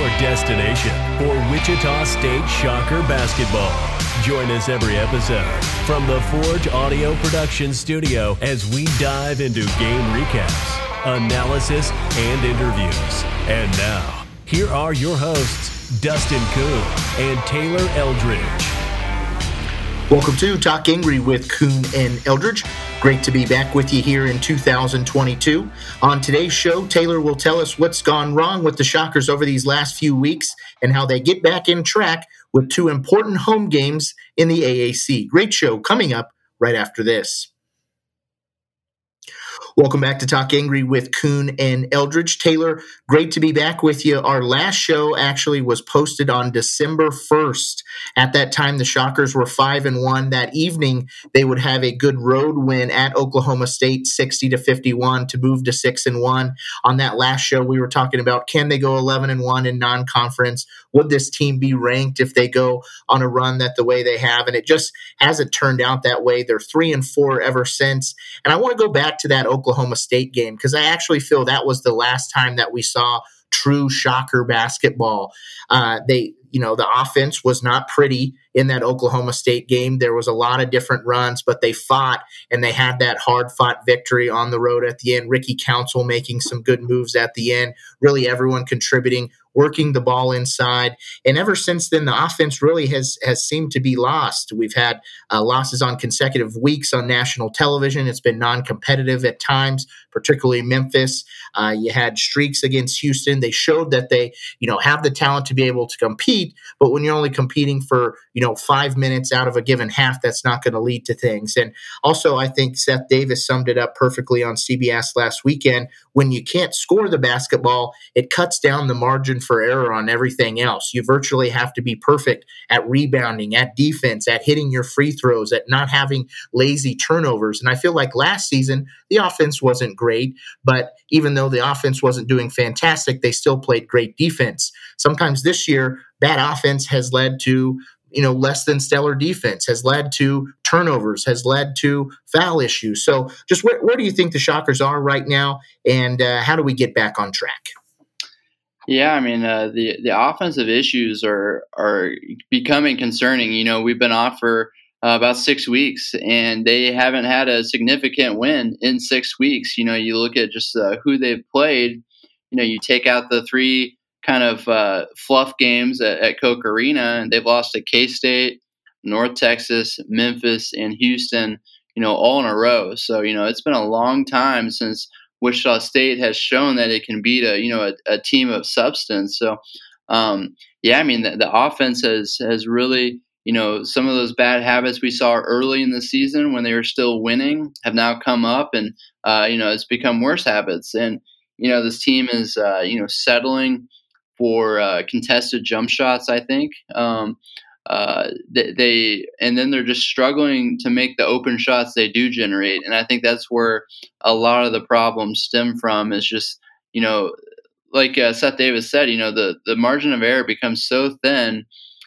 your destination for Wichita State Shocker basketball. Join us every episode from the Forge Audio Production Studio as we dive into game recaps, analysis, and interviews. And now, here are your hosts, Dustin Coon and Taylor Eldridge. Welcome to Talk Angry with Coon and Eldridge. Great to be back with you here in 2022. On today's show, Taylor will tell us what's gone wrong with the Shockers over these last few weeks and how they get back in track with two important home games in the AAC. Great show coming up right after this. Welcome back to Talk Angry with Coon and Eldridge. Taylor, great to be back with you. Our last show actually was posted on December 1st. At that time, the Shockers were 5 and 1. That evening, they would have a good road win at Oklahoma State, 60 to 51, to move to 6 and 1. On that last show, we were talking about can they go 11 and 1 in non conference? Would this team be ranked if they go on a run that the way they have? And it just hasn't turned out that way. They're 3 and 4 ever since. And I want to go back to that Oklahoma Oklahoma State game because I actually feel that was the last time that we saw true shocker basketball. Uh, they, you know, the offense was not pretty in that Oklahoma State game. There was a lot of different runs, but they fought and they had that hard fought victory on the road at the end. Ricky Council making some good moves at the end, really everyone contributing working the ball inside. And ever since then, the offense really has has seemed to be lost. We've had uh, losses on consecutive weeks on national television. It's been non-competitive at times, particularly Memphis. Uh, you had streaks against Houston. They showed that they, you know, have the talent to be able to compete. But when you're only competing for, you know, five minutes out of a given half, that's not going to lead to things. And also, I think Seth Davis summed it up perfectly on CBS last weekend. When you can't score the basketball, it cuts down the margin for error on everything else. You virtually have to be perfect at rebounding, at defense, at hitting your free throws, at not having lazy turnovers. And I feel like last season, the offense wasn't great, but even though the offense wasn't doing fantastic, they still played great defense. Sometimes this year, that offense has led to you know less than stellar defense has led to turnovers has led to foul issues so just where, where do you think the shockers are right now and uh, how do we get back on track yeah, I mean uh, the the offensive issues are are becoming concerning. You know, we've been off for uh, about six weeks, and they haven't had a significant win in six weeks. You know, you look at just uh, who they've played. You know, you take out the three kind of uh, fluff games at, at Koch Arena, and they've lost to K State, North Texas, Memphis, and Houston. You know, all in a row. So you know, it's been a long time since Wichita State has shown that it can beat a you know a, a team of substance. So um, yeah, I mean the, the, offense has has really you know some of those bad habits we saw early in the season when they were still winning have now come up, and uh, you know it's become worse habits. And you know this team is uh, you know settling for uh, contested jump shots. I think. Um, uh, they, they, and then they're just struggling to make the open shots they do generate, and I think that's where a lot of the problems stem from. Is just you know, like uh, Seth Davis said, you know, the the margin of error becomes so thin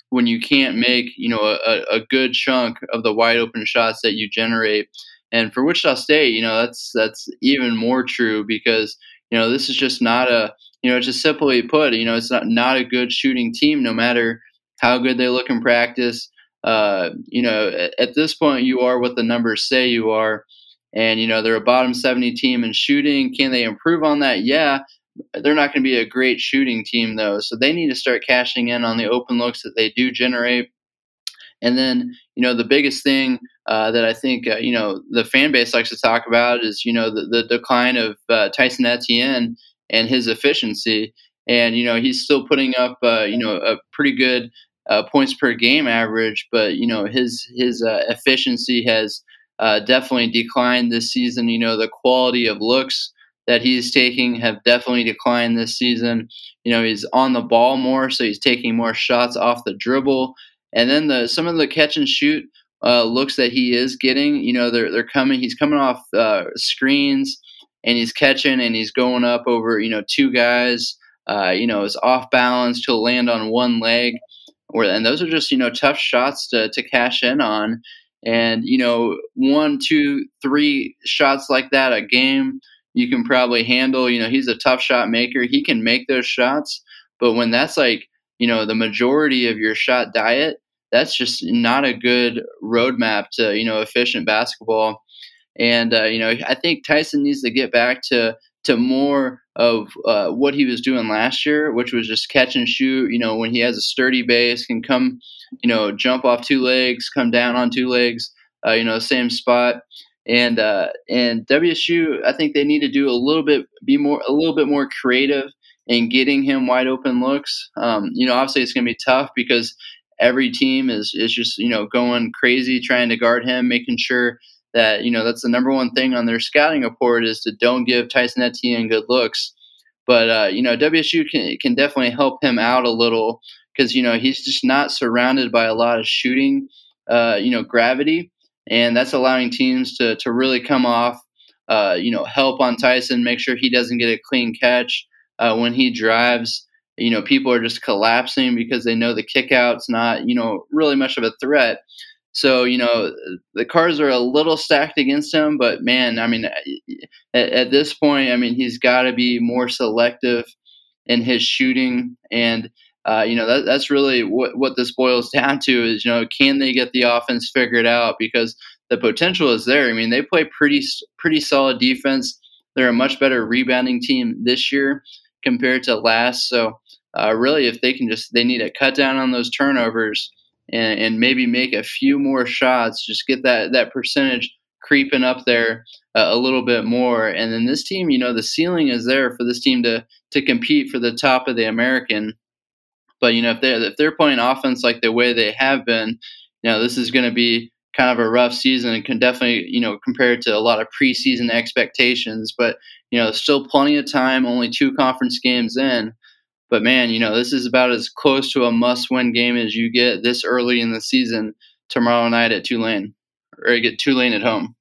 when you can't make you know a, a good chunk of the wide open shots that you generate. And for Wichita State, you know, that's that's even more true because you know this is just not a you know it's just simply put, you know, it's not not a good shooting team no matter how good they look in practice. Uh, you know, at, at, this point, you are what the numbers say you are. And, you know, they're a bottom 70 team in shooting. Can they improve on that? Yeah. They're not going to be a great shooting team, though. So they need to start cashing in on the open looks that they do generate. And then, you know, the biggest thing uh, that I think, uh, you know, the fan base likes to talk about is, you know, the, the decline of uh, Tyson Etienne and his efficiency. And, you know, he's still putting up, uh, you know, a pretty good uh, points per game average, but you know his his efficiency has definitely declined this season. You know the quality of looks that he's taking have definitely declined this season. You know he's on the ball more, so he's taking more shots off the dribble, and then the some of the catch and shoot uh, looks that he is getting. You know they're they're coming. He's coming off uh, screens and he's catching and he's going up over you know two guys. Uh, you know, is off balance. He'll land on one leg or and those are just you know tough shots to to cash in on, and you know one, two, three shots like that a game, you can probably handle. You know, he's a tough shot maker. He can make those shots, but when that's like you know the majority of your shot diet, that's just not a good roadmap to you know efficient basketball. And uh, you know, I think Tyson needs to get back to to more of uh, what he was doing last year, which was just catch and shoot. You know, when he has a sturdy base, can come, you know, jump off two legs, come down on two legs, uh, you know, same spot. And uh, and WSU, I think they need to do a little bit, be more, a little bit more creative in getting him wide open looks. Um, you know, obviously it's going to be tough because every team is is just you know going crazy trying to guard him, making sure that you know that's the number one thing on their scouting report is to don't give Tyson Etienne good looks. But uh, you know WSU can can definitely help him out a little because you know he's just not surrounded by a lot of shooting, uh, you know gravity, and that's allowing teams to to really come off, uh, you know help on Tyson, make sure he doesn't get a clean catch uh, when he drives. You know people are just collapsing because they know the kickout's not you know really much of a threat. So you know the cards are a little stacked against him, but man, I mean, at, at this point, I mean he's got to be more selective in his shooting, and uh, you know that, that's really what what this boils down to is you know can they get the offense figured out because the potential is there. I mean they play pretty pretty solid defense. They're a much better rebounding team this year compared to last. So uh, really, if they can just they need to cut down on those turnovers and, and maybe make a few more shots, just get that that percentage creeping up there uh, a little bit more. And then this team, you know, the ceiling is there for this team to to compete for the top of the American. But you know, if they're, if they're playing offense like the way they have been, you know, this is going to be kind of a rough season and can definitely you know compare it to a lot of preseason expectations. But you know, still plenty of time. Only two conference games in. But man, you know, this is about as close to a must win game as you get this early in the season tomorrow night at Tulane, or get Tulane at home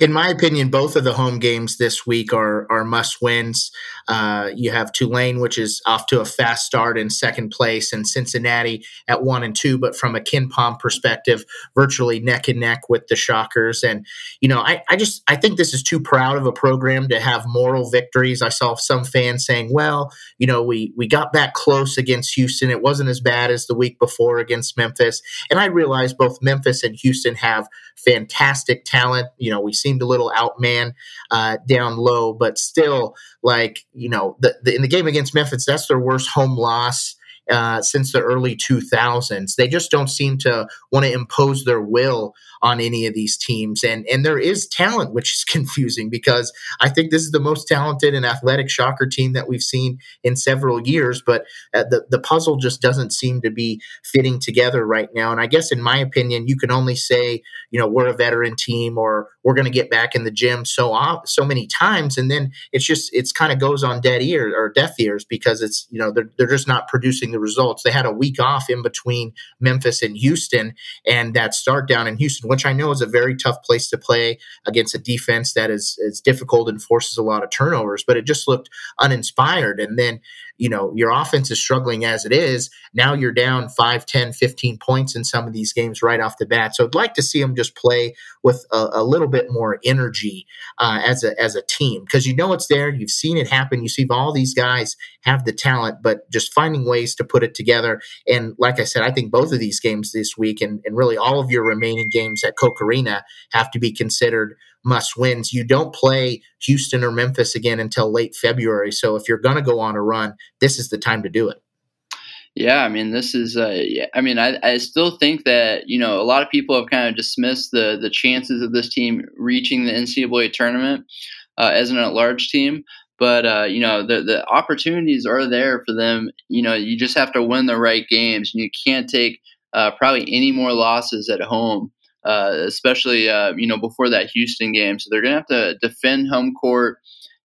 in my opinion, both of the home games this week are are must wins. Uh, you have Tulane, which is off to a fast start in second place, and Cincinnati at one and two. But from a KenPom perspective, virtually neck and neck with the Shockers. And you know, I, I just I think this is too proud of a program to have moral victories. I saw some fans saying, "Well, you know, we we got back close against Houston. It wasn't as bad as the week before against Memphis." And I realize both Memphis and Houston have fantastic talent. You know, we seemed a little outman uh, down low, but still, like you know, the, the, in the game against Memphis, that's their worst home loss uh, since the early 2000s. They just don't seem to want to impose their will on any of these teams. And, and there is talent, which is confusing because I think this is the most talented and athletic shocker team that we've seen in several years. But uh, the, the puzzle just doesn't seem to be fitting together right now. And I guess, in my opinion, you can only say, you know, we're a veteran team or we're going to get back in the gym so so many times. And then it's just, it's kind of goes on dead ears or deaf ears because it's, you know, they're, they're just not producing the results. They had a week off in between Memphis and Houston, and that start down in Houston, which I know is a very tough place to play against a defense that is, is difficult and forces a lot of turnovers, but it just looked uninspired. And then you know your offense is struggling as it is now you're down 5 10 15 points in some of these games right off the bat. So i'd like to see them just play with a, a little bit more energy uh, as a as a team. Because you know it's there you've seen it happen you see all these guys have the talent but just finding ways to put it together. And like i said i think both of these games this week and, and really all of your remaining games at Koch Arena have to be considered must wins. You don't play Houston or Memphis again until late February. So if you're going to go on a run, this is the time to do it. Yeah, I mean, this is. Uh, I mean, I, I still think that you know a lot of people have kind of dismissed the the chances of this team reaching the NCAA tournament uh, as an at-large team. But uh, you know, the the opportunities are there for them. You know, you just have to win the right games, and you can't take uh, probably any more losses at home uh, especially uh, you know before that Houston game. So they're going to have to defend home court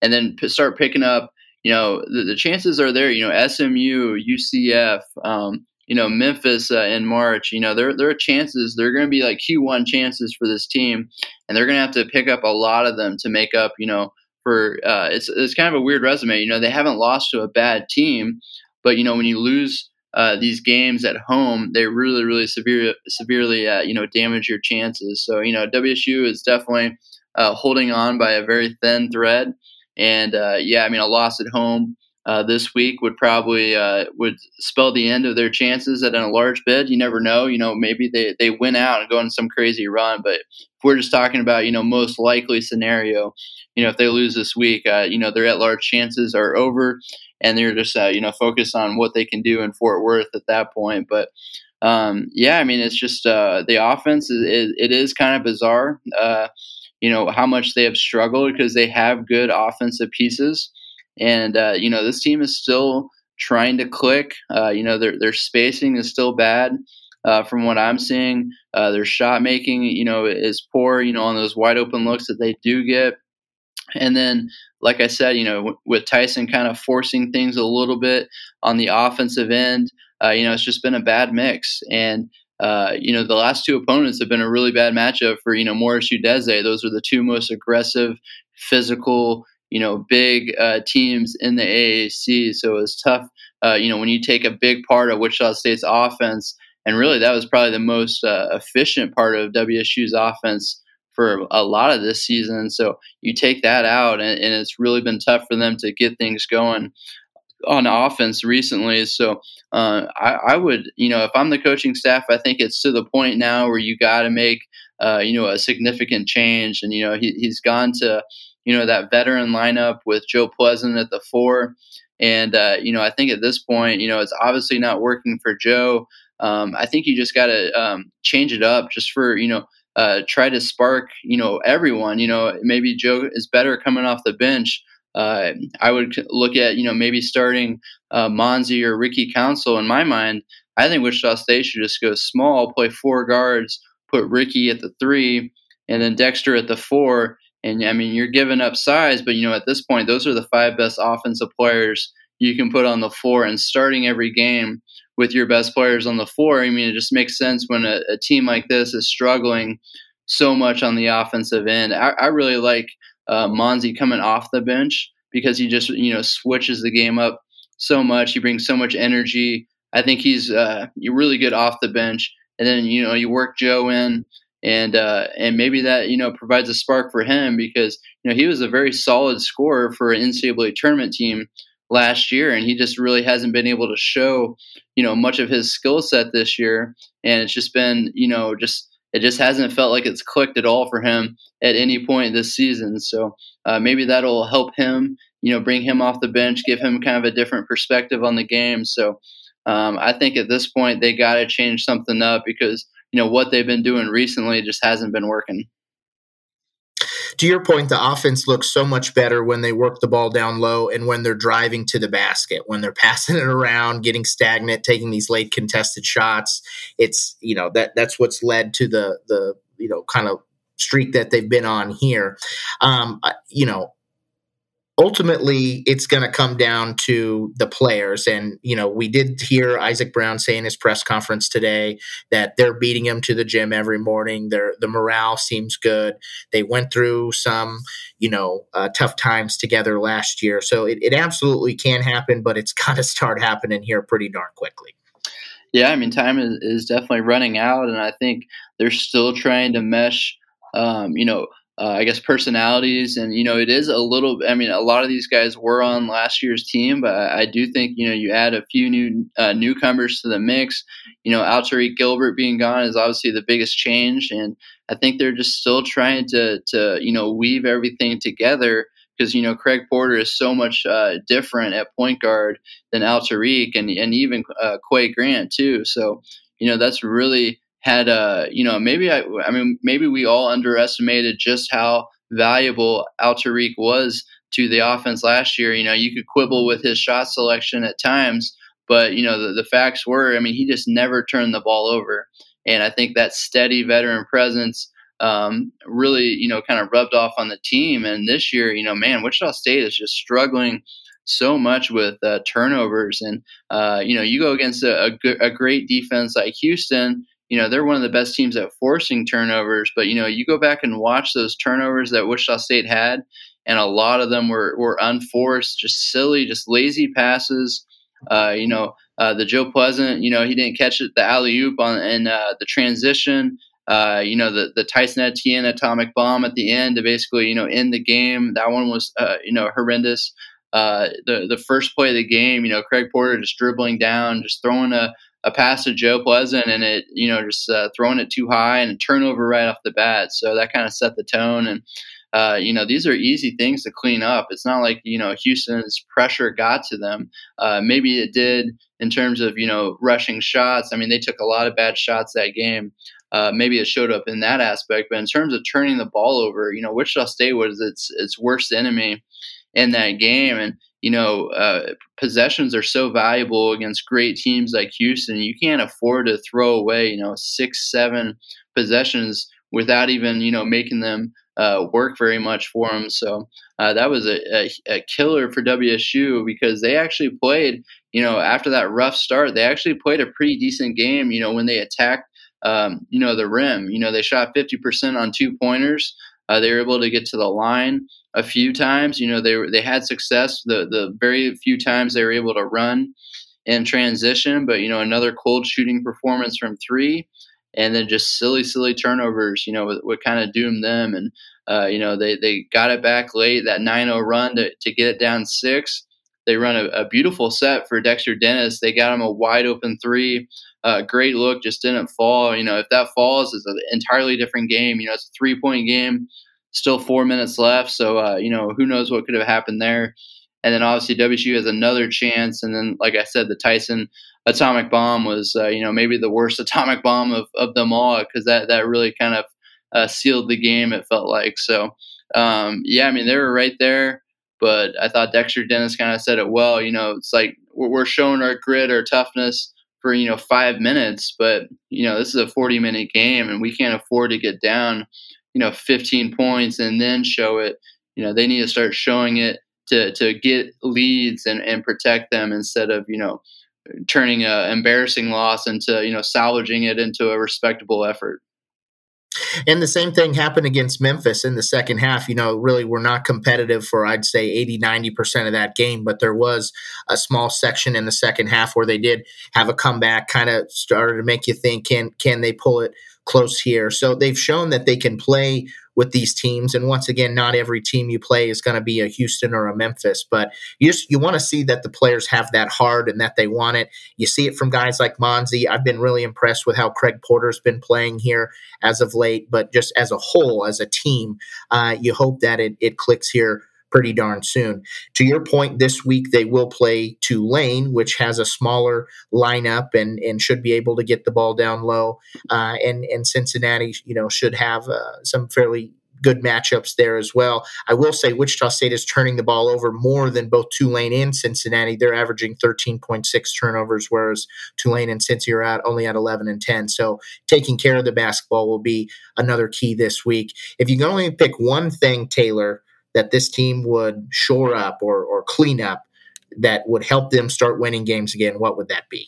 and then p- start picking up. You know the, the, chances are there. You know SMU, UCF, um, you know Memphis uh, in March. You know there there are chances. They're going to be like Q1 chances for this team, and they're going to have to pick up a lot of them to make up. You know for uh, it's it's kind of a weird resume. You know they haven't lost to a bad team, but you know when you lose uh, these games at home, they really, really severe, severely, uh, you know, damage your chances. So, you know, WSU is definitely uh, holding on by a very thin thread. And uh, yeah, I mean, a loss at home uh, this week would probably would spell the end of their chances at a large bid. You never know. You know, maybe they they win out and go on some crazy run. But if we're just talking about you know most likely scenario, you know, if they lose this week, you know, their at large chances are over, and they're just uh, you know focused on what they can do in Fort Worth at that point. But um, yeah, I mean, it's just uh, the offense is, it is kind of bizarre. you know how much they have struggled because they have good offensive pieces and uh, you know, this team is still trying to click. Uh, you know, their their spacing is still bad. Uh, from what I'm seeing, uh, their shot making, you know, is poor. You know, on those wide open looks that they do get, and then, like I said, you know, with Tyson kind of forcing things a little bit on the offensive end, uh, you know, it's just been a bad mix. And uh, you know, the last two opponents have been a really bad matchup for you know Morris Udeze. Those are the two most aggressive, physical, you know big uh, teams in the AAC. So it was tough. Uh, you know when you take a big part of Wichita State's offense, and really that was probably the most uh, efficient part of WSU's offense for a lot of this season. So you take that out, and, and it's really been tough for them to get things going on offense recently. So uh, I, I, would, you know, if I'm the coaching staff, I think it's to the point now where you got to make, uh, you know, a significant change. And you know, he, he's gone to you know, that veteran lineup with Joe Pleasant at the four. And, uh, you know, I think at this point, you know, it's obviously not working for Joe. Um, I think you just got to um, change it up just for, you know, uh, try to spark, you know, everyone. You know, maybe Joe is better coming off the bench. Uh, I would look at, you know, maybe starting uh, Monzi or Ricky Council. In my mind, I think Wichita State should just go small, play four guards, put Ricky at the three, and then Dexter at the four, and I mean, you're giving up size, but you know, at this point, those are the five best offensive players you can put on the floor. And starting every game with your best players on the floor, I mean, it just makes sense when a, a team like this is struggling so much on the offensive end. I, I really like uh, Monzi coming off the bench because he just you know switches the game up so much. He brings so much energy. I think he's uh, really good off the bench. And then you know you work Joe in and uh, and maybe that you know provides a spark for him because you know he was a very solid scorer for an NCAA tournament team last year, and he just really hasn't been able to show you know much of his skill set this year, and it's just been you know just it just hasn't felt like it's clicked at all for him at any point this season. So uh, maybe that'll help him, you know, bring him off the bench, give him kind of a different perspective on the game. So um, I think at this point they got to change something up because you know what they've been doing recently just hasn't been working. To your point, the offense looks so much better when they work the ball down low and when they're driving to the basket, when they're passing it around, getting stagnant, taking these late contested shots. It's you know that that's what's led to the the you know kind of streak that they've been on here. Um, you know, ultimately it's going to come down to the players. And you know we did hear isaac brown say in his press conference today that they're beating him to the gym every morning. Their the morale seems good. They went through some you know uh, tough times together last year. So it, it absolutely can happen but it's got to start happening here pretty darn quickly. Yeah i mean time is, is definitely running out and i think they're still trying to mesh um, you know uh, I guess personalities, and you know, it is a little. I mean, a lot of these guys were on last year's team, but I, I do think you know you add a few new uh, newcomers to the mix. You know, Alterique Gilbert being gone is obviously the biggest change, and I think they're just still trying to to you know weave everything together because you know Craig Porter is so much uh, different at point guard than Alterique and and even uh, Qua Grant too. So you know that's really had a you know maybe I I mean maybe we all underestimated just how valuable Alterique was to the offense last year. You know, you could quibble with his shot selection at times, but you know the, the facts were I mean he just never turned the ball over, and I think that steady veteran presence. Um, really, you know, kind of rubbed off on the team. And this year, you know, man, Wichita State is just struggling so much with uh, turnovers. And uh, you know, you go against a, great defense like Houston, you know they're one of the best teams at forcing turnovers. But you know you go back and watch those turnovers that Wichita State had, and a lot of them were were unforced, just silly, just lazy passes. Uh, you know, uh, the Joe Pleasant, you know, he didn't catch it, the alley oop on and uh, the transition. Uh, you know, the the Tyson Etienne atomic bomb at the end to basically, you know, end the game. That one was, uh, you know, horrendous. Uh, the the first play of the game, you know, Craig Porter just dribbling down, just throwing a, a pass to Joe Pleasant, and it, you know, just uh, throwing it too high and a turnover right off the bat. So that kind of set the tone. And uh, you know, these are easy things to clean up. It's not like you know Houston's pressure got to them. Uh, maybe it did in terms of you know rushing shots. I mean, they took a lot of bad shots that game. Uh, maybe it showed up in that aspect, but in terms of turning the ball over, you know, Wichita State was its its worst enemy in that game, and you know, uh, possessions are so valuable against great teams like Houston. You can't afford to throw away, you know, six, seven possessions without even, you know, making them uh, work very much for them. So uh, that was a, a, a, killer for WSU because they actually played, you know, after that rough start, they actually played a pretty decent game, you know, when they attacked, um, you know, the rim. You know, they shot 50% on two pointers. Uh, they were able to get to the line a few times. You know, they they had success the the very few times they were able to run in transition. But you know, another cold shooting performance from three, and then just silly, silly turnovers. You know, what, would kind of doom them. And uh, you know, they they got it back late that 9-0 run to to get it down six. They run a, a beautiful set for Dexter Dennis. They got him a wide open three. Uh, great look, just didn't fall. You know, if that falls, it's an entirely different game. You know, it's a three point game, still four minutes left. So, uh, you know, who knows what could have happened there. And then obviously WSU has another chance. And then, like I said, the Tyson atomic bomb was, uh, you know, maybe the worst atomic bomb of, of them all because that, that really kind of uh, sealed the game, it felt like. So, um, yeah, I mean, they were right there. But I thought Dexter Dennis kind of said it well. You know, it's like we're showing our grit, our toughness for you know five minutes, but you know this is a 40 minute game, and we can't afford to get down, you know, 15 points and then show it. You know, they need to start showing it to to get leads and and protect them instead of you know turning a embarrassing loss into you know salvaging it into a respectable effort. And the same thing happened against Memphis in the second half. You know, really we're not competitive for, I'd say, 80, 90% of that game, but there was a small section in the second half where they did have a comeback, kind of started to make you think, can, can they pull it close here? So they've shown that they can play with these teams. And once again, not every team you play is going to be a Houston or a Memphis, but you just, you want to see that the players have that heart and that they want it. You see it from guys like Monzi. I've been really impressed with how Craig Porter's been playing here as of late, but just as a whole, as a team, uh, you hope that it, it clicks here pretty darn soon. To your point, this week they will play Tulane, which has a smaller lineup and, and should be able to get the ball down low. Uh, and and Cincinnati, you know, should have uh, some fairly good matchups there as well. I will say Wichita State is turning the ball over more than both Tulane and Cincinnati. They're averaging 13.6 turnovers, whereas Tulane and Cincy are at only at 11 and 10. So taking care of the basketball will be another key this week. If you can only pick one thing, Taylor, that this team would shore up or, or clean up that would help them start winning games again, what would that be?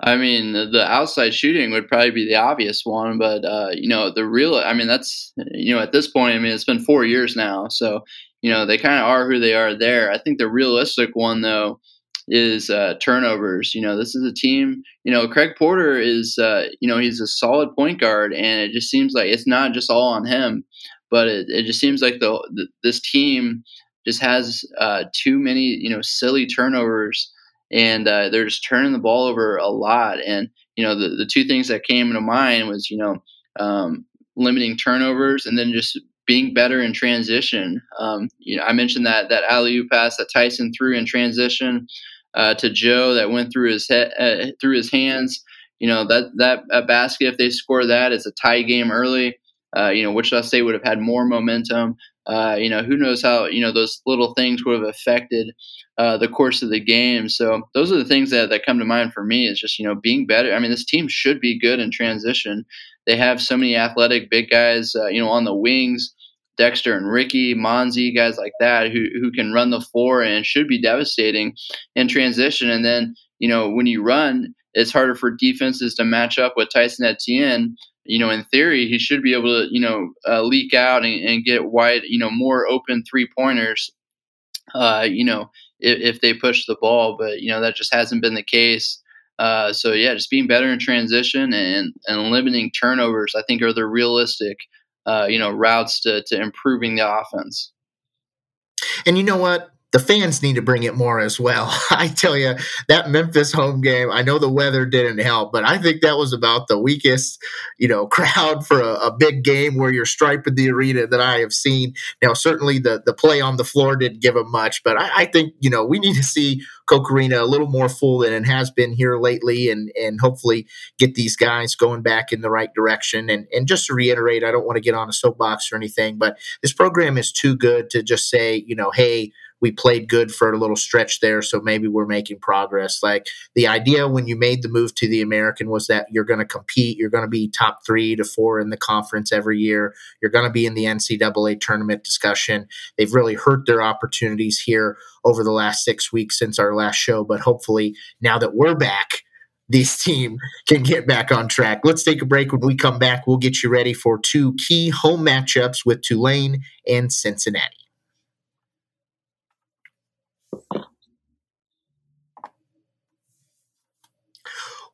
I mean, the outside shooting would probably be the obvious one, but uh, you know, the real. I mean, that's you know, at this point, I mean, it's been four years now, so you know, they kind of are who they are there. I think the realistic one, though, is uh, turnovers. You know, this is a team. You know, Craig Porter is. Uh, you know, he's a solid point guard, and it just seems like it's not just all on him but it, it just seems like the, the this team just has uh, too many you know silly turnovers and uh, they're just turning the ball over a lot and you know the, the two things that came to mind was you know um, limiting turnovers and then just being better in transition. Um, you know i mentioned that that alley oop pass that tyson threw in transition uh, to joe that went through his head uh, through his hands. You know that that basket if they score that it's a tie game early uh, you know, Wichita State would have had more momentum. Uh, you know, who knows how you know those little things would have affected uh, the course of the game. So those are the things that, that come to mind for me. Is just you know being better. I mean, this team should be good in transition. They have so many athletic big guys, uh, you know, on the wings. Dexter and Ricky, Monzi, guys like that who who can run the floor and should be devastating in transition. And then you know when you run, it's harder for defenses to match up with Tyson Etienne you know, in theory, he should be able to, you know, uh, leak out and, and, get wide, you know, more open three pointers. Uh, you know, if, if they push the ball. But you know that just hasn't been the case. Uh, so yeah, just being better in transition and and limiting turnovers, I think, are the realistic uh, you know routes to to improving the offense. And you know what? The fans need to bring it more as well. I tell you, that Memphis home game, I know the weather didn't help, but I think that was about the weakest, you know, crowd for a, a, big game where you're striping the arena that I have seen. Now, certainly the, the play on the floor didn't give them much, but I, I think, you know, we need to see Koch Arena a little more full than it has been here lately and, and hopefully get these guys going back in the right direction. And, and just to reiterate, I don't want to get on a soapbox or anything, but this program is too good to just say, you know, hey, we played good for a little stretch there, so maybe we're making progress. Like the idea when you made the move to the American was that you're going to compete, you're going to be top three to four in the conference every year, you're going to be in the NCAA tournament discussion. They've really hurt their opportunities here over the last six weeks since our last show, but hopefully now that we're back, this team can get back on track. Let's take a break. When we come back, we'll get you ready for two key home matchups with Tulane and Cincinnati.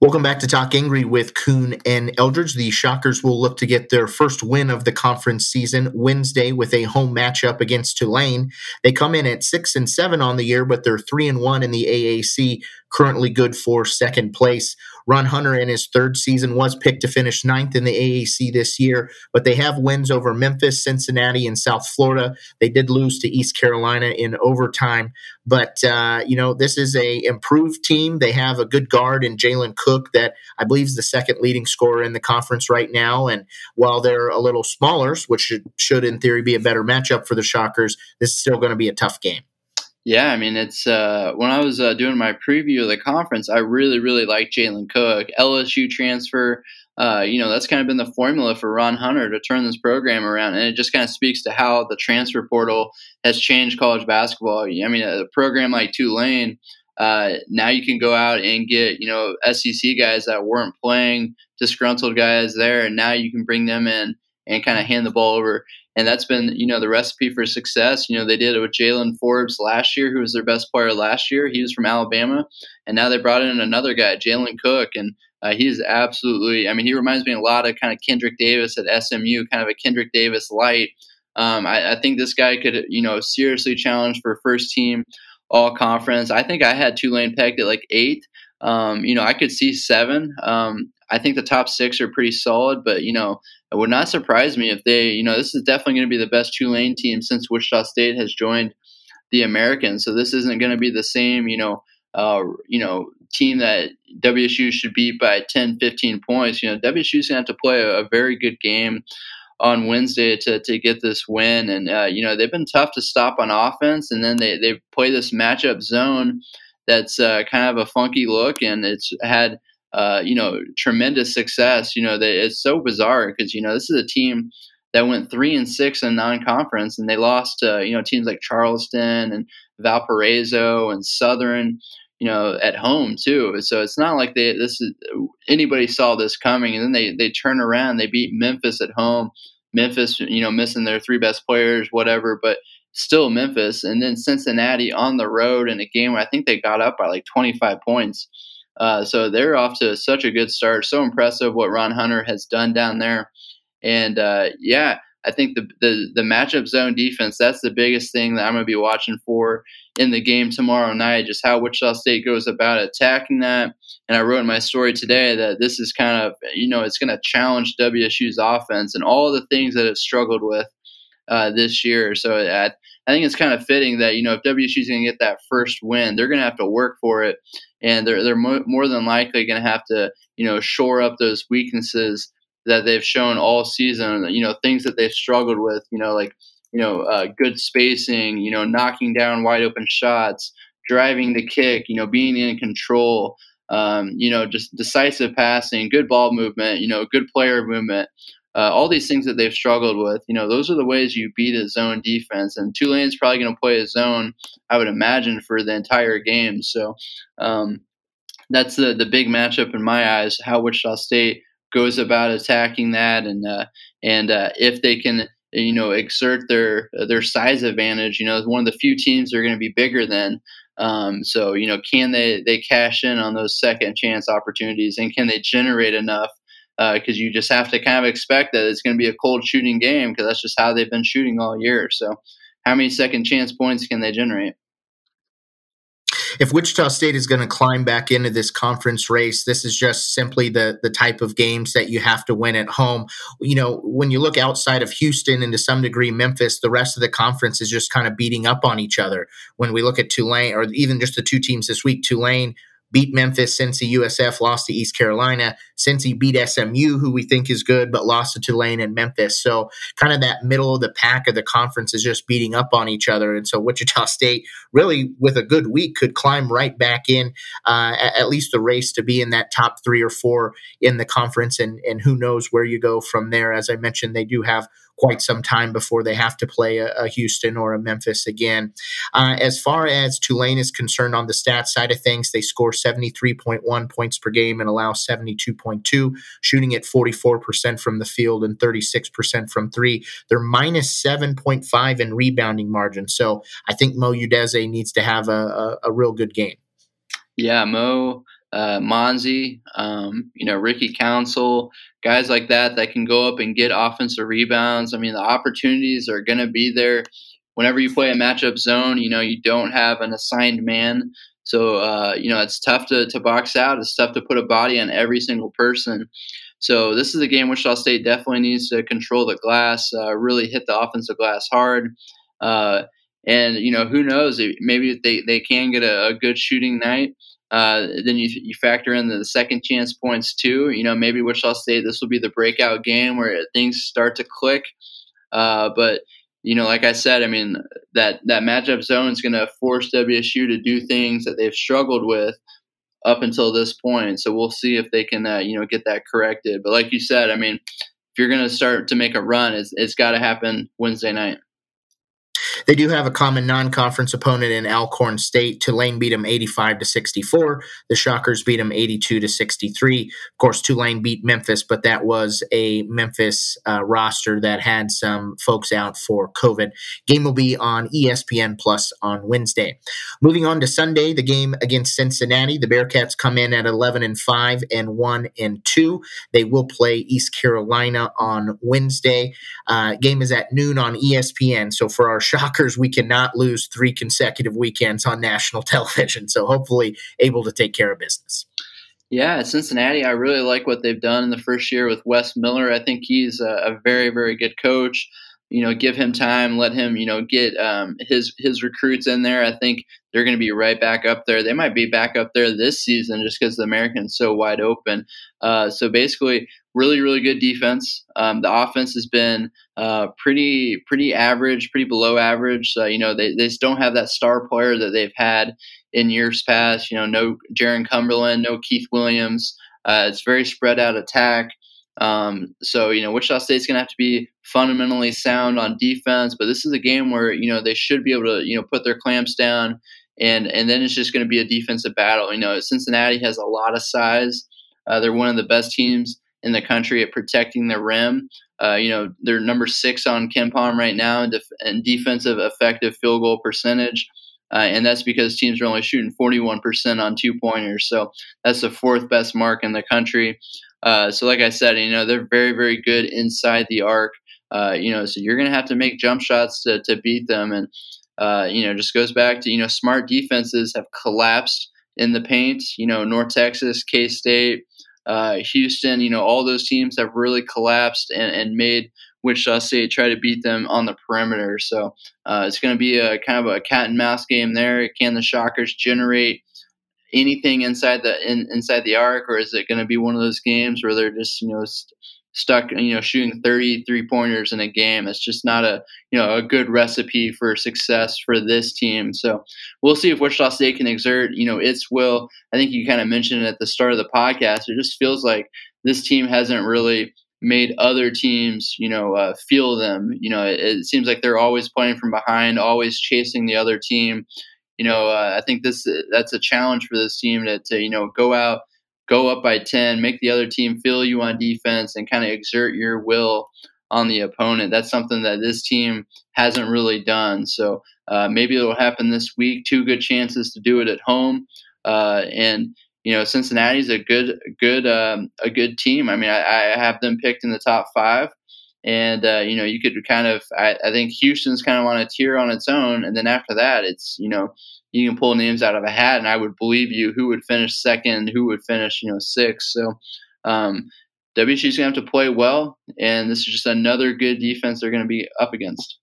Welcome back to Talk Angry with Coon and Eldridge. The Shockers will look to get their first win of the conference season Wednesday with a home matchup against Tulane. They come in at six and seven on the year, but they're three and one in the AAC, currently good for second place. Ron Hunter in his third season was picked to finish ninth in the AAC this year, but they have wins over Memphis, Cincinnati, and South Florida. They did lose to East Carolina in overtime, but uh, you know this is a improved team. They have a good guard in Jalen Cook that I believe is the second leading scorer in the conference right now. And while they're a little smaller, which should, should in theory be a better matchup for the Shockers, this is still going to be a tough game. Yeah, I mean, it's uh, when I was uh, doing my preview of the conference, I really, really like Jalen Cook, LSU transfer. Uh, you know, that's kind of been the formula for Ron Hunter to turn this program around, and it just kind of speaks to how the transfer portal has changed college basketball. I mean, a program like Tulane, uh, now you can go out and get you know SEC guys that weren't playing, disgruntled guys there, and now you can bring them in and kind of hand the ball over and that's been you know the recipe for success. You know they did it with Jaylen Forbes last year, who was their best player last year. He was from Alabama, and now they brought in another guy, Jalen Cook, and uh, he's absolutely. I mean, he reminds me a lot of kind of Kendrick Davis at SMU, kind of a Kendrick Davis light. Um, I, I, think this guy could you know seriously challenge for first team all conference. I think I had Tulane pegged at like eight. Um, you know, I could see seven. Um, I think the top six are pretty solid, but you know, it would not surprise me if they, you know, this is definitely going to be the best Tulane team since Wichita State has joined the American. So this isn't going to be the same, you know, uh, you know, team that WSU should beat by 10, 15 points. You know, WSU's going to have to play a, a, very good game on Wednesday to, to get this win. And, uh, you know, they've been tough to stop on offense. And then they, they play this matchup zone that's uh, kind of a funky look. And it's had – uh, you know, tremendous success. You know, they, it's so bizarre because you know this is a team that went three and six in non-conference, and they lost you know teams like Charleston and Valparaiso and Southern. You know, at home too. So it's not like they this is anybody saw this coming, and then they they turn around, they beat Memphis at home. Memphis, you know, missing their three best players, whatever, but still Memphis, and then Cincinnati on the road in a game where I think they got up by like 25 points. Uh, so they're off to such a good start. So impressive what Ron Hunter has done down there. And uh, yeah, I think the, the the matchup zone defense that's the biggest thing that I'm going to be watching for in the game tomorrow night. Just how Wichita State goes about attacking that. And I wrote in my story today that this is kind of you know it's going to challenge WSU's offense and all the things that it struggled with uh, this year. So I, I think it's kind of fitting that you know if WSU's going to get that first win, they're going to have to work for it and they're they're mo- more than likely going to have to you know shore up those weaknesses that they've shown all season. You know things that they've struggled with. You know like you know uh, good spacing. You know knocking down wide open shots, driving the kick. You know being in control. Um, you know just decisive passing, good ball movement. You know good player movement. Uh, all these things that they've struggled with, you know, those are the ways you beat a zone defense. And Tulane's probably going to play a zone, I would imagine, for the entire game. So um, that's the the big matchup in my eyes. How Wichita State goes about attacking that, and uh, and uh, if they can, you know, exert their their size advantage. You know, one of the few teams they're going to be bigger than. Um, so you know, can they they cash in on those second chance opportunities, and can they generate enough? Because uh, you just have to kind of expect that it's going to be a cold shooting game because that's just how they've been shooting all year. So, how many second chance points can they generate? If Wichita State is going to climb back into this conference race, this is just simply the the type of games that you have to win at home. You know, when you look outside of Houston and to some degree Memphis, the rest of the conference is just kind of beating up on each other. When we look at Tulane, or even just the two teams this week, Tulane beat Memphis, Cincy USF lost to East Carolina. Cincy beat SMU, who we think is good, but lost to Tulane and Memphis. So kind of that middle of the pack of the conference is just beating up on each other. And so Wichita State really, with a good week, could climb right back in uh, at least the race to be in that top three or four in the conference. And, and who knows where you go from there. As I mentioned, they do have quite some time before they have to play a, a Houston or a Memphis again. Uh, as far as Tulane is concerned on the stats side of things, they score 73.1 points per game and allow 72.2, shooting at 44% from the field and 36% from three. They're minus 7.5 in rebounding margin. So I think Mo Udeze needs to have a, a, a real good game. Yeah, Mo uh, Monzi, um, you know, Ricky Council, guys like that that can go up and get offensive rebounds. I mean, the opportunities are going to be there. Whenever you play a matchup zone, you know, you don't have an assigned man. So, uh, you know, it's tough to, to box out. It's tough to put a body on every single person. So, this is a game Wichita State definitely needs to control the glass, uh, really hit the offensive glass hard. Uh, and, you know, who knows? Maybe they, they can get a, a good shooting night. Uh, then you, you factor in the second chance points too. You know, maybe Wichita State, this will be the breakout game where things start to click. Uh, but you know, like I said, I mean that that matchup zone is going to force WSU to do things that they've struggled with up until this point. So we'll see if they can, uh, you know, get that corrected. But like you said, I mean, if you're going to start to make a run, it's, it's got to happen Wednesday night. They do have a common non-conference opponent in Alcorn State. Tulane beat them 85 to 64. The Shockers beat them 82 to 63. Of course, Tulane beat Memphis, but that was a Memphis uh, roster that had some folks out for COVID. Game will be on ESPN Plus on Wednesday. Moving on to Sunday, the game against Cincinnati. The Bearcats come in at 11 and 5 and 1 and 2. They will play East Carolina on Wednesday. Uh, game is at noon on ESPN. So for our We cannot lose three consecutive weekends on national television. So hopefully, able to take care of business. Yeah, Cincinnati, I really like what they've done in the first year with Wes Miller. I think he's a, a very, very good coach. You know, give him time, let him, you know, get um, his his recruits in there. I think they're going to be right back up there. They might be back up there this season just because the American's so wide open. Uh, so basically, really, really good defense. Um, the offense has been uh, pretty, pretty average, pretty below average. Uh, you know, they, they just don't have that star player that they've had in years past. You know, no Jarron Cumberland, no Keith Williams. Uh, it's very spread out attack. Um, so you know, Wichita State's going to have to be fundamentally sound on defense, but this is a game where you know they should be able to you know put their clamps down, and and then it's just going to be a defensive battle. You know, Cincinnati has a lot of size. Uh, they're one of the best teams in the country at protecting the rim. Uh, you know, they're number six on KenPom right now in, def- in defensive effective field goal percentage. Uh, and that's because teams are only shooting 41% on two pointers. So that's the fourth best mark in the country. Uh, so, like I said, you know, they're very, very good inside the arc. Uh, you know, so you're going to have to make jump shots to, to beat them. And, uh, you know, just goes back to, you know, smart defenses have collapsed in the paint. You know, North Texas, K State, uh, Houston, you know, all those teams have really collapsed and, and made Wichita State try to beat them on the perimeter. So uh, it's going to be a kind of a cat and mouse game there. Can the Shockers generate anything inside the in, inside the arc, or is it going to be one of those games where they're just you know stuck you know shooting 33 pointers in a game. It's just not a you know a good recipe for success for this team. So we'll see if wichita state can exert you know its will. I think you kind of mentioned at the start of the podcast. It just feels like this team hasn't really made other teams you know uh, feel them. You know it, it, seems like they're always playing from behind always chasing the other team. You know uh, i think this that's a challenge for this team to, to you know go out go up by 10, make the other team feel you on defense, and kind of exert your will on the opponent. That's something that this team hasn't really done. So uh, maybe it'll happen this week. Two good chances to do it at home, uh, and you know Cincinnati's a good good um, a good team. I mean, I, I, have them picked in the top five, and uh, you know you could kind of I, I think Houston's kind of on a tier on its own, and then after that it's you know you can pull names out of a hat, and I would believe you who would finish second, who would finish you know sixth. So. Um, WSU's going to have to play well, and this is just another good defense they're going to be up against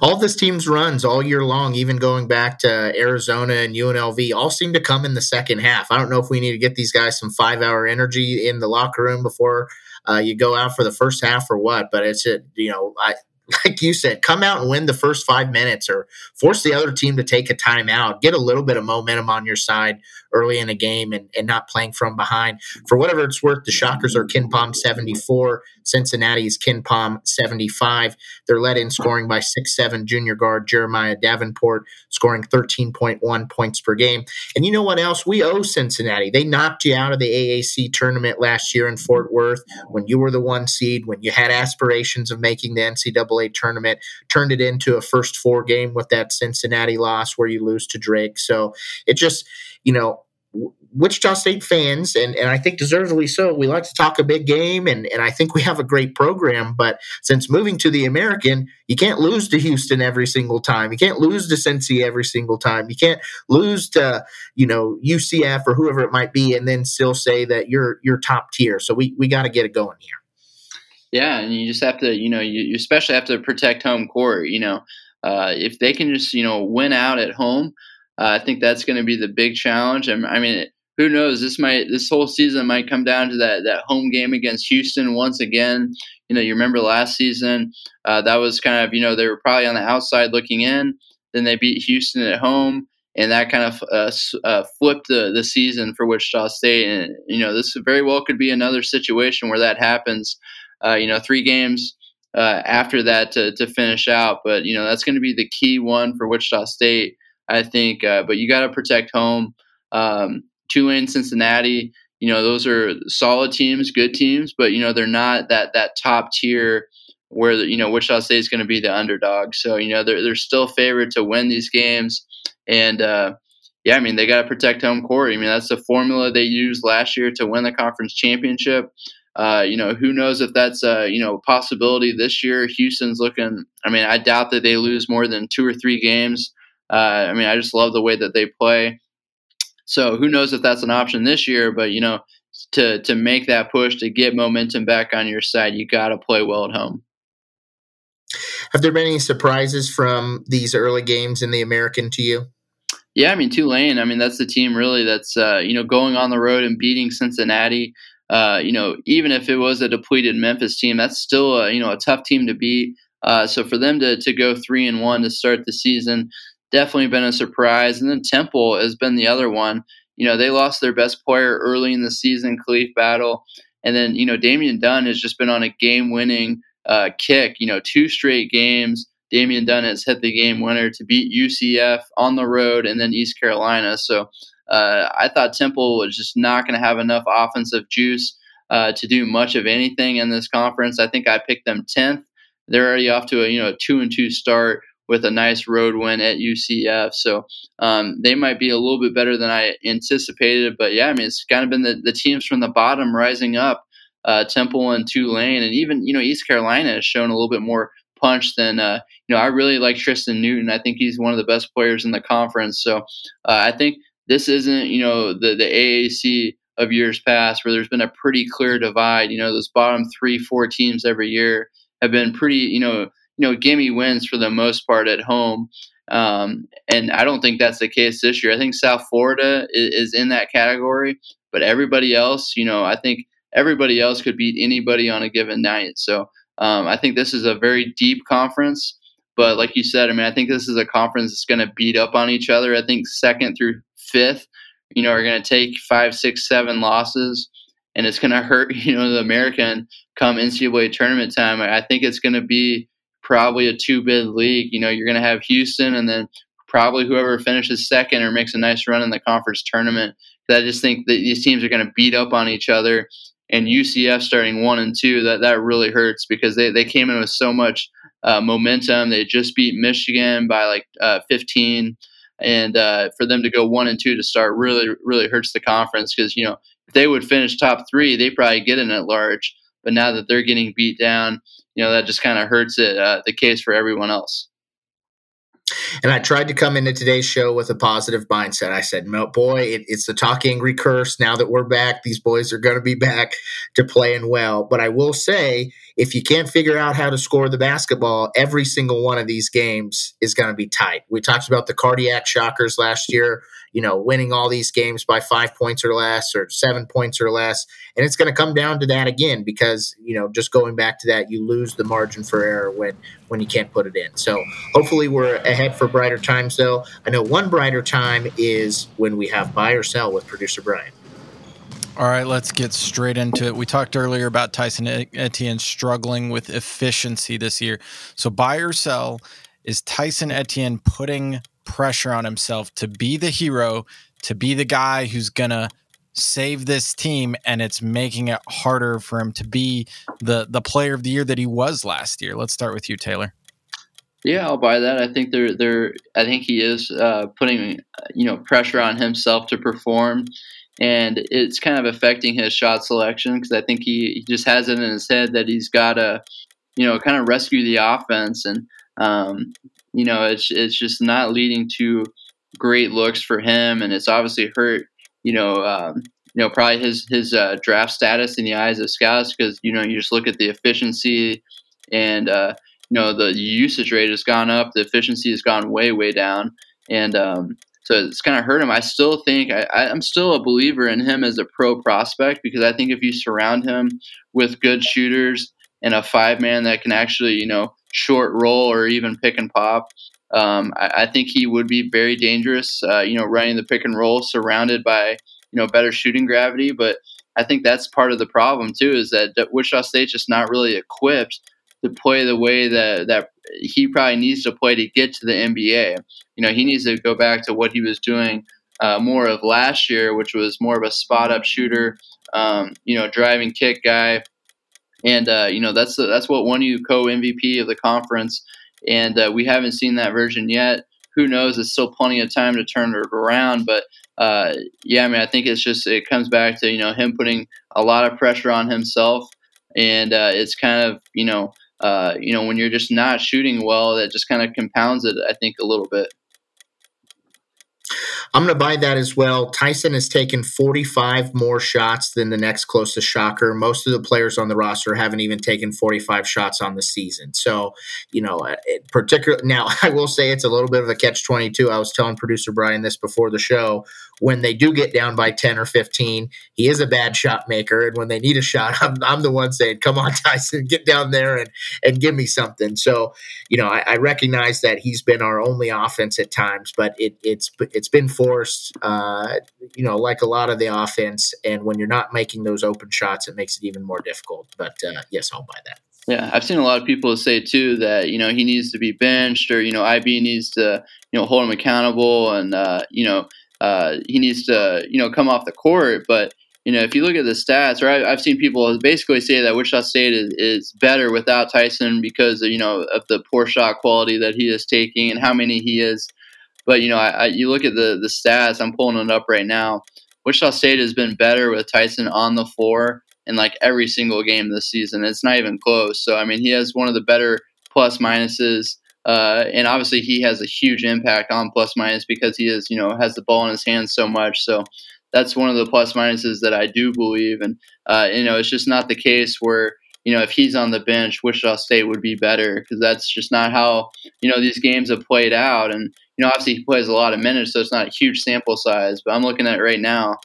all this team's runs all year long, even going back to Arizona and UNLV, all seem to come in the second half. I don't know if we need to get these guys some five hour energy in the locker room before uh, you go out for the first half or what. But it's a, you know, I, like you said, come out and win the first five minutes or force the other team to take a timeout, get a little bit of momentum on your side early in a game and, and not playing from behind. For whatever it's worth, the Shockers are KenPom 74, Cincinnati's KenPom 75. They're led in scoring by six-seven junior guard Jeremiah Davenport, scoring 13.1 points per game. And you know what else? We owe Cincinnati. They knocked you out of the AAC tournament last year in Fort Worth when you were the one seed, when you had aspirations of making the NCAA tournament, turned it into a first four game with that Cincinnati loss where you lose to Drake. So it just, you know, Wichita State fans, and, and I think deservedly so, we like to talk a big game, and, and I think we have a great program. But since moving to the American, you can't lose to Houston every single time. You can't lose to Cincy every single time. You can't lose to you know UCF or whoever it might be, and then still say that you're you're top tier. So we we got to get it going here. Yeah, and you just have to, you know, you, you especially have to protect home court. You know, uh, if they can just, you know, win out at home, uh, I think that's going to be the big challenge. And I mean, who knows? This might this whole season might come down to that that home game against Houston once again. You know, you remember last season uh, that was kind of you know they were probably on the outside looking in. Then they beat Houston at home, and that kind of uh, uh, flipped the the season for Wichita State. And you know, this very well could be another situation where that happens. Uh, you know, three games. Uh, after that to, to finish out, but you know that's going to be the key one for Wichita State, I think. Uh, but you got to protect home. Um, Tulane, Cincinnati, you know, those are solid teams, good teams, but you know they're not that that top tier where you know Wichita State is going to be the underdog. So you know they're they're still favored to win these games, and uh, yeah, I mean they got to protect home court. I mean that's the formula they used last year to win the conference championship. Uh, you know, who knows if that's a you know possibility this year? Houston's looking. I mean, I doubt that they lose more than two or three games. Uh, I mean, I just love the way that they play. So who knows if that's an option this year? But you know, to to make that push to get momentum back on your side, you got to play well at home. Have there been any surprises from these early games in the American to you? Yeah, I mean Tulane. I mean that's the team really that's uh, you know going on the road and beating Cincinnati. Uh, you know, even if it was a depleted Memphis team, that's still a, you know a tough team to beat. Uh, so for them to to go three and one to start the season, definitely been a surprise. And then Temple has been the other one. You know, they lost their best player early in the season, Khalif Battle. And then, you know, Damian Dunn has just been on a game winning uh, kick. You know, two straight games. Damian Dunn has hit the game winner to beat UCF on the road and then East Carolina. So uh, I thought Temple was just not going to have enough offensive juice uh, to do much of anything in this conference. I think I picked them 10th. They're already off to a you know a two and two start with a nice road win at UCF. So um, they might be a little bit better than I anticipated. But yeah, I mean, it's kind of been the, the teams from the bottom rising up. Uh, Temple and Tulane, and even you know East Carolina has shown a little bit more punch than uh, you know. I really like Tristan Newton. I think he's one of the best players in the conference. So uh, I think this isn't you know the the AAC of years past where there's been a pretty clear divide. You know, those bottom three, four teams every year have been pretty you know you know, gimme wins for the most part at home. Um, and I don't think that's the case this year. I think South Florida is, is, in that category, but everybody else, you know, I think everybody else could beat anybody on a given night. So um, I think this is a very deep conference. But like you said, I mean, I think this is a conference that's going to beat up on each other. I think second through fifth, you know, are going to take five, six, seven losses, and it's going to hurt, you know, the American come NCAA tournament time. I think it's going to be probably a two bid league. You know, you're going to have Houston and then probably whoever finishes second or makes a nice run in the conference tournament. I just think that these teams are going to beat up on each other. And UCF starting one and two, that that really hurts because they, they came in with so much uh, momentum. They just beat Michigan by like uh, 15, and uh, for them to go one and two to start really really hurts the conference because you know if they would finish top three, they probably get in at large. But now that they're getting beat down, you know that just kind of hurts it uh, the case for everyone else. And I tried to come into today's show with a positive mindset. I said, no, boy, it, it's the talk angry curse. Now that we're back, these boys are going to be back to playing well. But I will say, if you can't figure out how to score the basketball, every single one of these games is going to be tight. We talked about the cardiac shockers last year, you know, winning all these games by five points or less or seven points or less. And it's going to come down to that again because, you know, just going back to that, you lose the margin for error when, when you can't put it in. So hopefully we're ahead for brighter times, though. I know one brighter time is when we have buy or sell with producer Brian. All right, let's get straight into it. We talked earlier about Tyson Etienne struggling with efficiency this year. So, buy or sell, is Tyson Etienne putting pressure on himself to be the hero, to be the guy who's going to save this team and it's making it harder for him to be the the player of the year that he was last year. Let's start with you, Taylor. Yeah, I'll buy that. I think they're they're I think he is uh, putting you know pressure on himself to perform and it's kind of affecting his shot selection because I think he, he just has it in his head that he's got to, you know, kind of rescue the offense, and um, you know, it's it's just not leading to great looks for him, and it's obviously hurt, you know, um, you know, probably his his uh, draft status in the eyes of scouts because you know you just look at the efficiency and uh, you know the usage rate has gone up, the efficiency has gone way way down, and um, so it's kind of hurt him. I still think I, I'm still a believer in him as a pro prospect because I think if you surround him with good shooters and a five man that can actually, you know, short roll or even pick and pop, um, I, I, think he would be very dangerous. Uh, you know, running the pick and roll surrounded by you know better shooting gravity. But I think that's part of the problem too is that Wichita State's just not really equipped to play the way that that he probably needs to play to get to the NBA. You know, he needs to go back to what he was doing uh, more of last year, which was more of a spot up shooter, um, you know, driving kick guy, and uh, you know that's that's what won you co MVP of the conference, and uh, we haven't seen that version yet. Who knows? It's still plenty of time to turn it around, but uh, yeah, I mean, I think it's just it comes back to you know him putting a lot of pressure on himself, and uh, it's kind of you know uh, you know, when you're just not shooting well, that just kind of compounds it, I think, a little bit. I'm going to buy that as well. Tyson has taken 45 more shots than the next closest shocker. Most of the players on the roster haven't even taken 45 shots on the season. So, you know, uh, particularly now, I will say it's a little bit of a catch 22. I was telling producer Brian this before the show when they do get down by 10 or 15, he is a bad shot maker. And when they need a shot, I'm, I'm the one saying, come on, Tyson, get down there and, and give me something. So, you know, I, I recognize that he's been our only offense at times, but it, it's, it's been forced, uh, you know, like a lot of the offense. And when you're not making those open shots, it makes it even more difficult. But uh, yes, I'll buy that. Yeah, I've seen a lot of people say too that you know he needs to be benched or you know IB needs to you know hold him accountable and uh, you know uh, he needs to you know come off the court. But you know if you look at the stats, or I, have seen people basically say that Wichita State is, is better without Tyson because of, you know of the poor shot quality that he is taking and how many he is. But you know I, I, you look at the the stats. I'm pulling it up right now. Wichita State has been better with Tyson on the floor in like every single game this season. It's not even close. So I mean he has one of the better plus minuses uh, and obviously, he has a huge impact on plus minus because he is, you know, has the ball in his hands so much. So that's one of the plus minuses that I do believe. And uh, you know, it's just not the case where you know if he's on the bench, Wichita State would be better because that's just not how you know these games have played out. And you know, obviously, he plays a lot of minutes, so it's not a huge sample size. But I'm looking at it right now.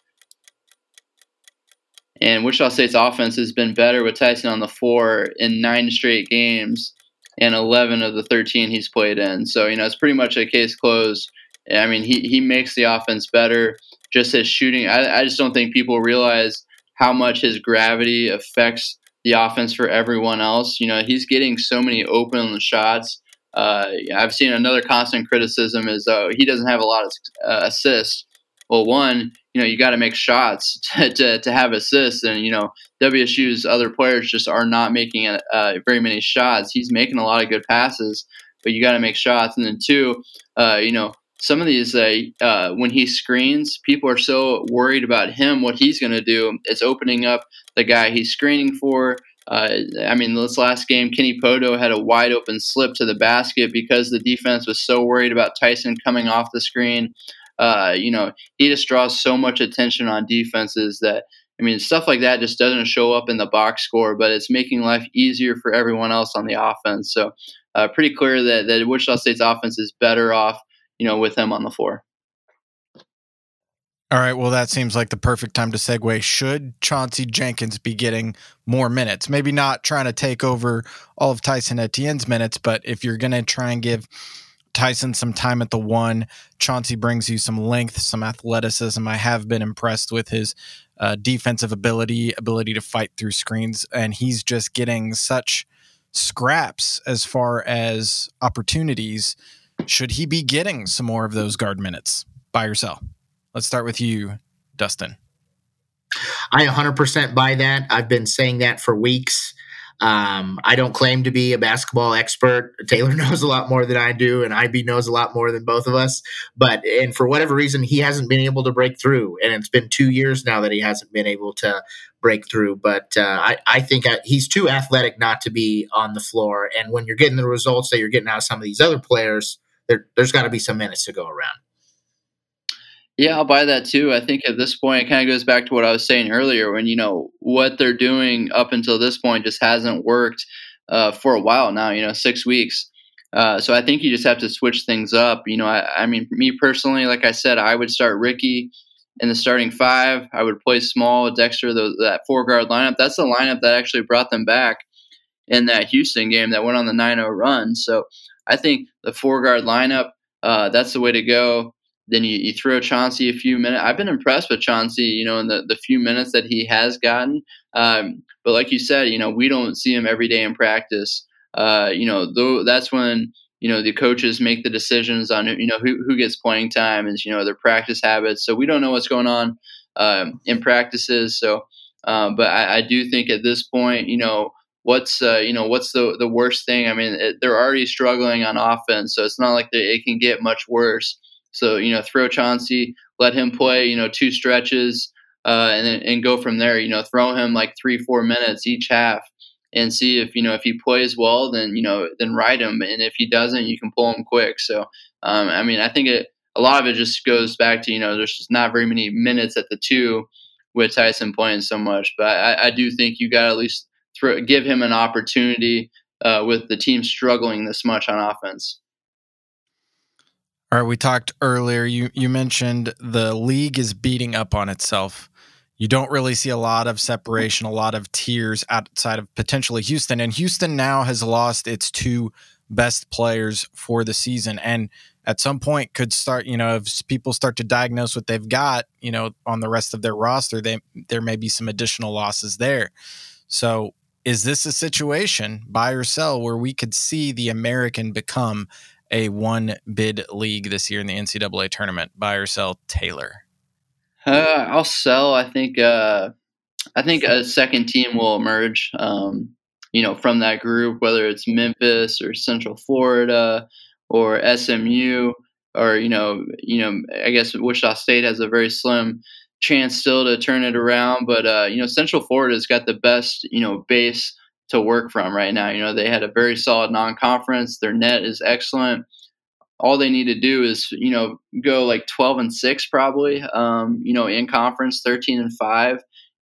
And Wichita State's offense has been better with Tyson on the floor in nine straight games and 11 of the 13 he's played in. So, you know, it's pretty much a case closed. I mean, he, he makes the offense better. Just his shooting, I, I just don't think people realize how much his gravity affects the offense for everyone else. You know, he's getting so many open shots. Uh, I've seen another constant criticism is uh, he doesn't have a lot of uh, assists. Well, one, you know you got to make shots to, to, to, have assists. And you know WSU's other players just are not making uh, very many shots. He's making a lot of good passes but you got to make shots. And then two uh, you know some of these uh, uh, when he screens people are so worried about him what he's going to do. It's opening up the guy he's screening for. Uh, I mean, this last game, Kenny Pohto had a wide open slip to the basket because the defense was so worried about Tyson coming off the screen. Uh, you know, he just draws so much attention on defenses that I mean, stuff like that just doesn't show up in the box score, but it's making life easier for everyone else on the offense. So, uh, pretty clear that that Wichita State's offense is better off, you know, with him on the floor. All right. Well, that seems like the perfect time to segue. Should Chauncey Jenkins be getting more minutes? Maybe not trying to take over all of Tyson Etienne's minutes, but if you're going to try and give Tyson some time at the one. Chauncey brings you some length, some athleticism. I have been impressed with his uh, defensive ability, ability to fight through screens, and he's just getting such scraps as far as opportunities. Should he be getting some more of those guard minutes by yourself? Let's start with you, Dustin. I 100% buy that. I've been saying that for weeks. Um, I don't claim to be a basketball expert. Taylor knows a lot more than I do, and IB knows a lot more than both of us. But and for whatever reason, he hasn't been able to break through, and it's been two years now that he hasn't been able to break through. But uh, I, I think he's too athletic not to be on the floor. And when you're getting the results that you're getting out of some of these other players, there, there's got to be some minutes to go around. Yeah, I'll buy that too. I think at this point, it kind of goes back to what I was saying earlier when, you know, what they're doing up until this point just hasn't worked uh, for a while now, you know, six weeks. Uh, so I think you just have to switch things up. You know, I, I mean, me personally, like I said, I would start Ricky in the starting five. I would play small Dexter, the, that four guard lineup. That's the lineup that actually brought them back in that Houston game that went on the 9 0 run. So I think the four guard lineup, uh, that's the way to go. Then you, you throw Chauncey a few minutes. I've been impressed with Chauncey, you know, in the, the few minutes that he has gotten. Um, but like you said, you know, we don't see him every day in practice. Uh, you know, though that's when you know the coaches make the decisions on you know who who gets playing time and you know their practice habits. So we don't know what's going on um, in practices. So, um, but I, I, do think at this point, you know, what's uh, you know what's the the worst thing? I mean, it, they're already struggling on offense, so it's not like they, it can get much worse. So you know, throw Chauncey, let him play, you know, two stretches, uh, and and go from there. You know, throw him like three, four minutes each half, and see if you know if he plays well, then you know, then ride him, and if he doesn't, you can pull him quick. So, um, I mean, I think it a lot of it just goes back to you know, there's just not very many minutes at the two with Tyson playing so much, but I, I do think you got to at least throw, give him an opportunity uh, with the team struggling this much on offense. All right, we talked earlier. You you mentioned the league is beating up on itself. You don't really see a lot of separation, a lot of tiers outside of potentially Houston. And Houston now has lost its two best players for the season. And at some point could start, you know, if people start to diagnose what they've got, you know, on the rest of their roster, they there may be some additional losses there. So is this a situation, buy or sell, where we could see the American become a one bid league this year in the NCAA tournament? Buy or sell Taylor? Uh, I'll sell. I think. Uh, I think a second team will emerge. Um, you know, from that group, whether it's Memphis or Central Florida or SMU, or you know, you know, I guess Wichita State has a very slim chance still to turn it around. But uh, you know, Central Florida's got the best you know base to work from right now. You know, they had a very solid non-conference. Their net is excellent. All they need to do is, you know, go like 12 and 6 probably, um, you know, in conference 13 and 5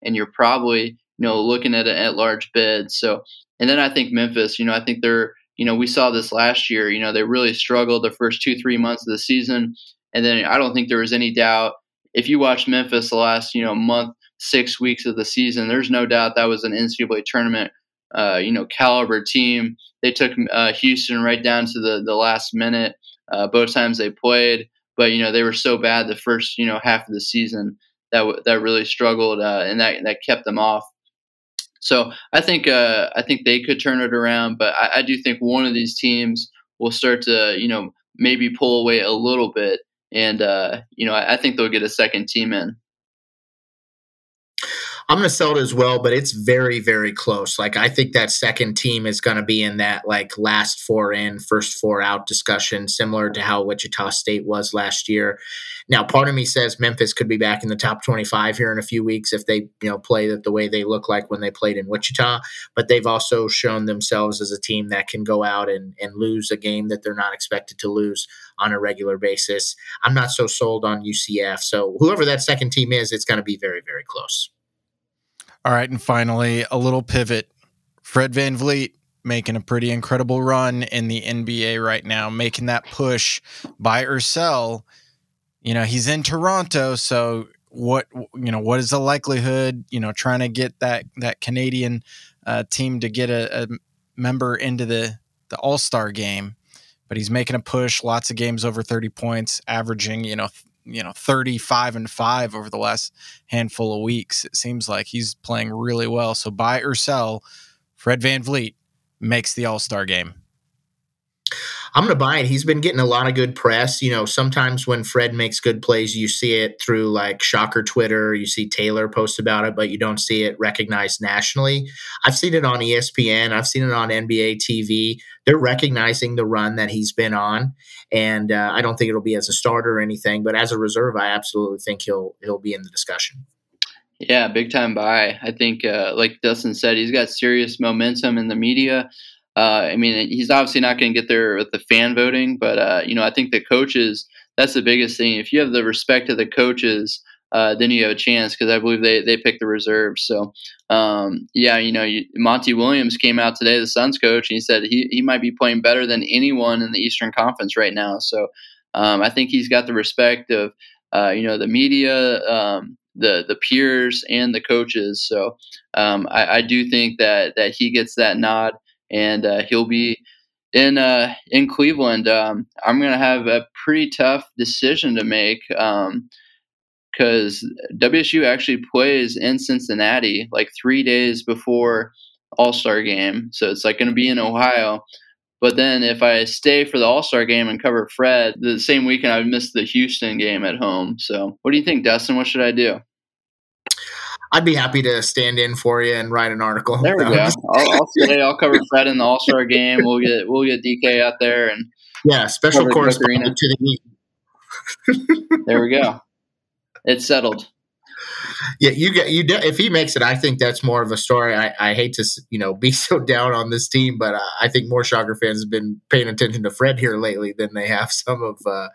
and you're probably, you know, looking at an at-large bid. So, and then I think Memphis, you know, I think they're, you know, we saw this last year, you know, they really struggled the first 2-3 months of the season and then I don't think there was any doubt if you watched Memphis the last, you know, month, 6 weeks of the season, there's no doubt that was an NCAA tournament uh, you know caliber team. They took uh, Houston right down to the the last minute. Uh, both times they played, but you know they were so bad the first you know half of the season that w- that really struggled uh, and that that kept them off. So I think uh, I think they could turn it around, but I, I do think one of these teams will start to you know maybe pull away a little bit, and uh, you know I, I think they'll get a second team in. I'm going to sell it as well, but it's very, very close. Like I think that second team is going to be in that like last four in, first four out discussion, similar to how Wichita State was last year. Now, part of me says Memphis could be back in the top 25 here in a few weeks if they, you know, play the way they look like when they played in Wichita. But they've also shown themselves as a team that can go out and, and lose a game that they're not expected to lose on a regular basis. I'm not so sold on UCF. So whoever that second team is, it's going to be very, very close. All right, and finally, a little pivot. Fred Van VanVleet making a pretty incredible run in the NBA right now, making that push buy or sell. You know, he's in Toronto, so what you know, what is the likelihood, you know, trying to get that that Canadian uh, team to get a, a member into the the All-Star game, but he's making a push, lots of games over 30 points, averaging, you know, you know 35 and 5 over the last handful of weeks it seems like he's playing really well. So buy or sell fred van vanvleet makes the all-star game I'm going to buy it. He's been getting a lot of good press. You know, sometimes when Fred makes good plays, you see it through like Shocker Twitter. You see Taylor post about it, but you don't see it recognized nationally. I've seen it on ESPN. I've seen it on NBA TV. They're recognizing the run that he's been on, and uh, I don't think it'll be as a starter or anything, but as a reserve, I absolutely think he'll he'll be in the discussion. Yeah, big time buy. I think, uh, like Dustin said, he's got serious momentum in the media. Uh, I mean, he's obviously not going to get there with the fan voting, but uh, you know, I think the coaches. That's the biggest thing. If you have the respect of the coaches, uh, then you have a chance because I believe they they pick the reserves. So, um, yeah, you know, you, Monty Williams came out today, the Suns coach, and he said he he might be playing better than anyone in the Eastern Conference right now. So, um, I think he's got the respect of uh, you know the media, um, the the peers, and the coaches. So, um, I, I do think that that he gets that nod and uh, he'll be in uh, in Cleveland. Um, I'm to have a pretty tough decision to make because um, WSU actually plays in Cincinnati like three days before All Star game, so it's like to be in Ohio. But then if I stay for the All Star game and cover Fred, the same weekend I would miss the Houston game at home. So what do you think, Dustin? What should I do? I'd be happy to stand in for you and write an article. There we go. I'll, I'll say I'll cover Fred in the All Star game. We'll get we'll get DK out there and yeah, special correspondent to the meet. there we go. It's settled yeah, you get you. If he makes it, I think that's more of a story. I, I hate to you know be so down on this team, but uh, I think more Shocker fans have been paying attention to Fred here lately than they have some of uh,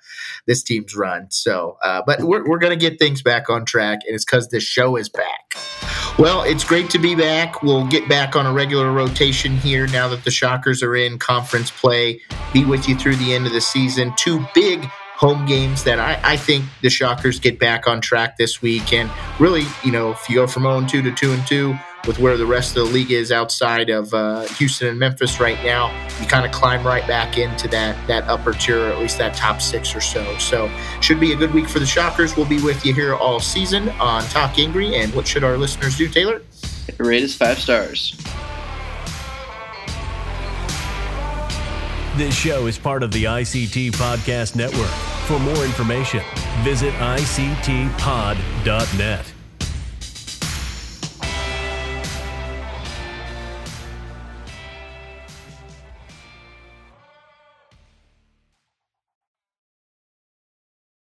this team's run. So, uh, but we're we're gonna get things back on track, and it's because this show is back. Well, it's great to be back. We'll get back on a regular rotation here now that the Shockers are in conference play. Be with you through the end of the season. Two big home games that I, I, think the Shockers get back on track this week. And really, you know, if you go from 0 2 to 2 and 2 with where the rest of the league is outside of uh, Houston and Memphis right now, you kind of climb right back into that that upper tier, or at least that top six or so. So, should be a good week for the Shockers. We'll be with you here all season on Talk Angry. And what should our listeners do, Taylor? Rate us five stars. This show is part of the ICT Podcast Network. For more information, visit ictpod.net.